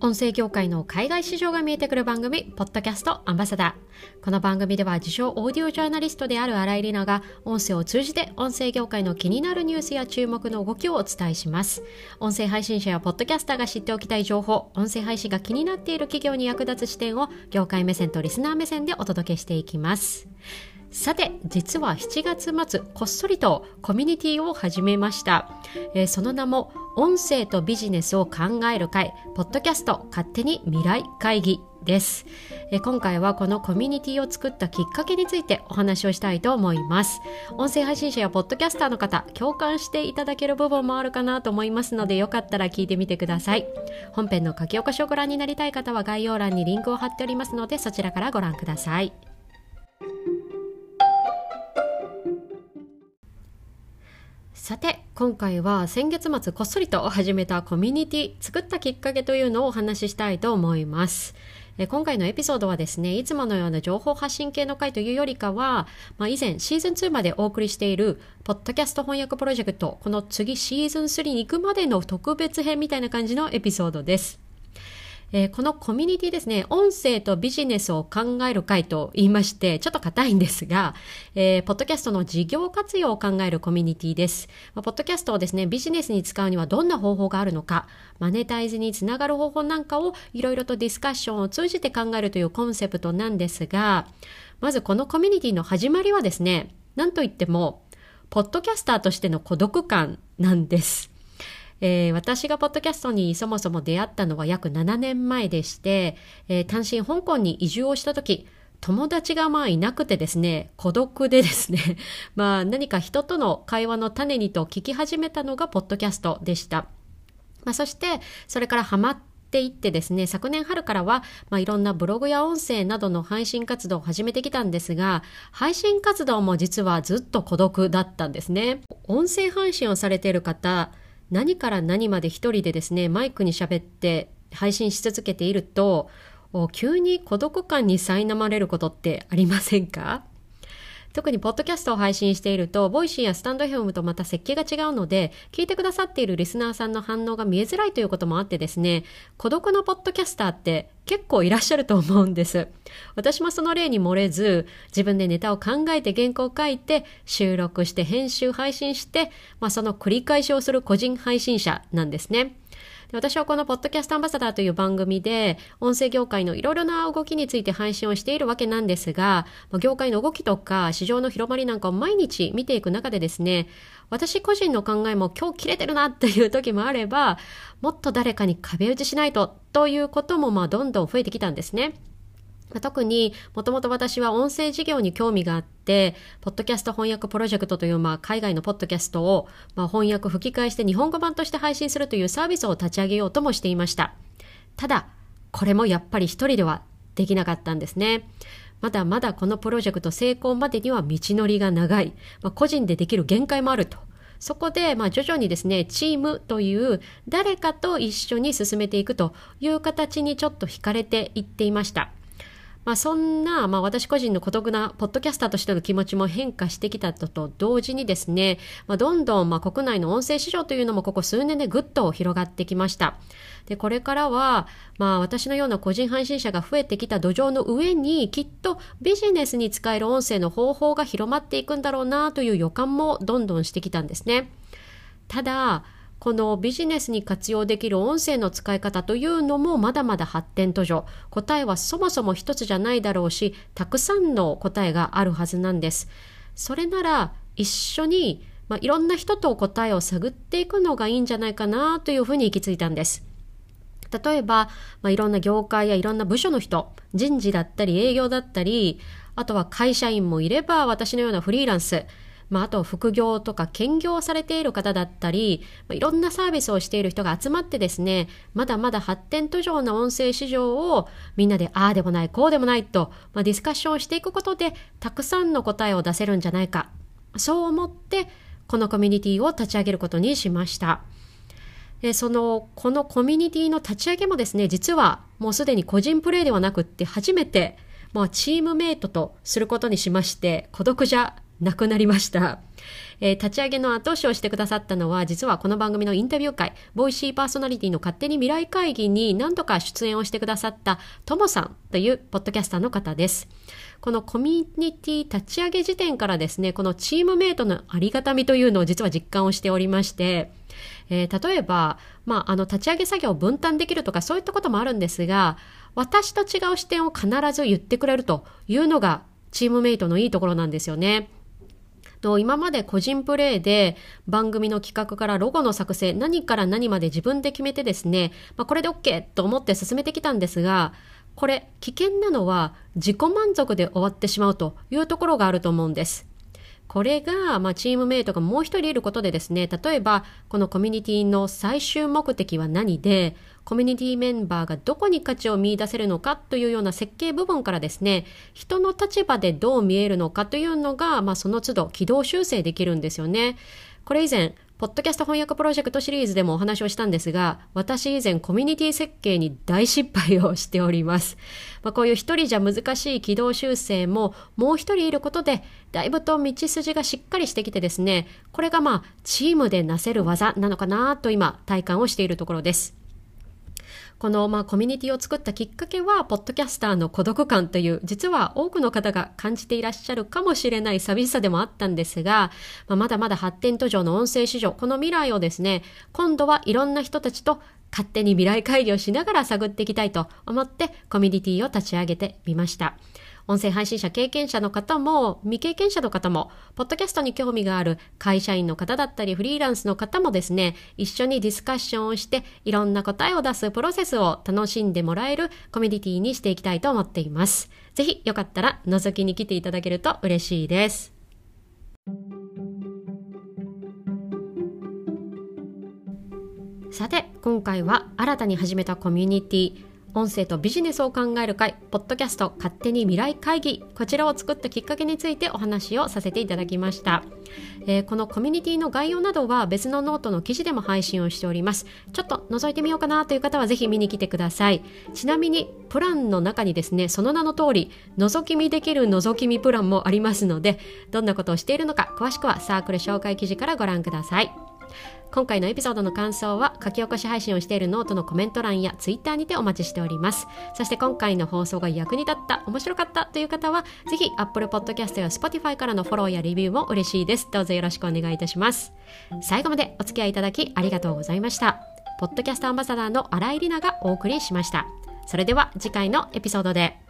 音声業界の海外市場が見えてくる番組、ポッドキャストアンバサダー。この番組では自称オーディオジャーナリストである新井里奈が音声を通じて音声業界の気になるニュースや注目の動きをお伝えします。音声配信者やポッドキャスターが知っておきたい情報、音声配信が気になっている企業に役立つ視点を業界目線とリスナー目線でお届けしていきます。さて実は7月末こっそりとコミュニティを始めました、えー、その名も音声とビジネスを考える会ポッドキャスト勝手に未来会議です、えー、今回はこのコミュニティを作ったきっかけについてお話をしたいと思います。音声配信者やポッドキャスターの方共感していただける部分もあるかなと思いますのでよかったら聞いてみてください。本編の書き起こしをご覧になりたい方は概要欄にリンクを貼っておりますのでそちらからご覧ください。さて今回は先月末こっそりと始めたコミュニティ作ったきっかけというのをお話ししたいと思います。今回のエピソードはですね、いつものような情報発信系の回というよりかは、まあ、以前シーズン2までお送りしている、ポッドキャスト翻訳プロジェクト、この次シーズン3に行くまでの特別編みたいな感じのエピソードです。えー、このコミュニティですね、音声とビジネスを考える会と言いまして、ちょっと硬いんですが、えー、ポッドキャストの事業活用を考えるコミュニティです。まあ、ポッドキャストをですね、ビジネスに使うにはどんな方法があるのか、マネタイズにつながる方法なんかをいろいろとディスカッションを通じて考えるというコンセプトなんですが、まずこのコミュニティの始まりはですね、なんといっても、ポッドキャスターとしての孤独感なんです。えー、私がポッドキャストにそもそも出会ったのは約7年前でして、えー、単身香港に移住をした時、友達がまあいなくてですね、孤独でですね、まあ何か人との会話の種にと聞き始めたのがポッドキャストでした。まあそして、それからハマっていってですね、昨年春からは、まあ、いろんなブログや音声などの配信活動を始めてきたんですが、配信活動も実はずっと孤独だったんですね。音声配信をされている方、何から何まで一人でですね、マイクに喋って配信し続けていると、急に孤独感に苛まれることってありませんか？特にポッドキャストを配信していると、ボイシーやスタンド FM とまた設計が違うので、聞いてくださっているリスナーさんの反応が見えづらいということもあってですね、孤独のポッドキャスターって結構いらっしゃると思うんです。私もその例に漏れず、自分でネタを考えて原稿を書いて、収録して編集配信して、まあ、その繰り返しをする個人配信者なんですね。私はこのポッドキャストアンバサダーという番組で、音声業界のいろいろな動きについて配信をしているわけなんですが、業界の動きとか市場の広まりなんかを毎日見ていく中でですね、私個人の考えも今日切れてるなっていう時もあれば、もっと誰かに壁打ちしないとということもまあどんどん増えてきたんですね。ま特にもともと私は音声事業に興味があって、ポッドキャスト翻訳プロジェクトというまあ海外のポッドキャストをまあ翻訳吹き替えして日本語版として配信するというサービスを立ち上げようともしていました。ただ、これもやっぱり一人ではできなかったんですね。まだまだこのプロジェクト成功までには道のりが長い。まあ、個人でできる限界もあると。そこで、まあ、徐々にですね、チームという誰かと一緒に進めていくという形にちょっと惹かれていっていました。まあ、そんな、まあ、私個人の孤独なポッドキャスターとしての気持ちも変化してきたとと同時にですね、まあ、どんどん、まあ、国内の音声市場というのもここ数年でぐっと広がってきました。で、これからは、まあ、私のような個人配信者が増えてきた土壌の上に、きっとビジネスに使える音声の方法が広まっていくんだろうなという予感もどんどんしてきたんですね。ただ、このビジネスに活用できる音声の使い方というのもまだまだ発展途上。答えはそもそも一つじゃないだろうし、たくさんの答えがあるはずなんです。それなら一緒に、まあ、いろんな人と答えを探っていくのがいいんじゃないかなというふうに行き着いたんです。例えば、まあ、いろんな業界やいろんな部署の人、人事だったり営業だったり、あとは会社員もいれば私のようなフリーランス、まあ、あと副業とか兼業されている方だったり、まあ、いろんなサービスをしている人が集まってですね、まだまだ発展途上の音声市場をみんなでああでもないこうでもないと、まあ、ディスカッションしていくことでたくさんの答えを出せるんじゃないか。そう思ってこのコミュニティを立ち上げることにしました。でそのこのコミュニティの立ち上げもですね実はもうすでに個人プレイではなくって初めて、まあ、チームメイトとすることにしまして孤独じゃなくなりました。えー、立ち上げの後押しをしてくださったのは、実はこの番組のインタビュー会、ボイシーパーソナリティの勝手に未来会議に何度か出演をしてくださったともさんというポッドキャスターの方です。このコミュニティ立ち上げ時点からですね、このチームメイトのありがたみというのを実は実感をしておりまして、えー、例えば、まあ、あの、立ち上げ作業を分担できるとかそういったこともあるんですが、私と違う視点を必ず言ってくれるというのがチームメイトのいいところなんですよね。と今まで個人プレイで番組の企画からロゴの作成何から何まで自分で決めてですね、まあ、これで OK と思って進めてきたんですがこれ危険なのは自己満足で終わってしまうというところがあると思うんです。これが、まあ、チームメイトがもう一人いることでですね、例えば、このコミュニティの最終目的は何で、コミュニティメンバーがどこに価値を見出せるのかというような設計部分からですね、人の立場でどう見えるのかというのが、まあ、その都度軌道修正できるんですよね。これ以前、ポッドキャスト翻訳プロジェクトシリーズでもお話をしたんですが、私以前コミュニティ設計に大失敗をしております。まあ、こういう一人じゃ難しい軌道修正ももう一人いることで、だいぶと道筋がしっかりしてきてですね、これがまあチームでなせる技なのかなと今体感をしているところです。この、まあ、コミュニティを作ったきっかけは、ポッドキャスターの孤独感という、実は多くの方が感じていらっしゃるかもしれない寂しさでもあったんですが、まあ、まだまだ発展途上の音声市場、この未来をですね、今度はいろんな人たちと勝手に未来会議をしながら探っていきたいと思って、コミュニティを立ち上げてみました。音声配信者経験者の方も、未経験者の方も、ポッドキャストに興味がある会社員の方だったり、フリーランスの方もですね、一緒にディスカッションをして、いろんな答えを出すプロセスを楽しんでもらえるコミュニティにしていきたいと思っています。ぜひ、よかったら覗きに来ていただけると嬉しいです。さて、今回は新たに始めたコミュニティ、音声とビジネスを考える会、ポッドキャスト勝手に未来会議、こちらを作ったきっかけについてお話をさせていただきました。えー、このコミュニティの概要などは別のノートの記事でも配信をしております。ちょっと覗いてみようかなという方はぜひ見に来てください。ちなみに、プランの中にですね、その名の通り、覗き見できる覗き見プランもありますので、どんなことをしているのか、詳しくはサークル紹介記事からご覧ください。今回のエピソードの感想は書き起こし配信をしているノートのコメント欄やツイッターにてお待ちしております。そして今回の放送が役に立った面白かったという方はぜひ Apple Podcast や Spotify からのフォローやレビューも嬉しいです。どうぞよろしくお願いいたします。最後までお付き合いいただきありがとうございました。ポッドキャストアンバサダーの新井里奈がお送りしました。それでは次回のエピソードで。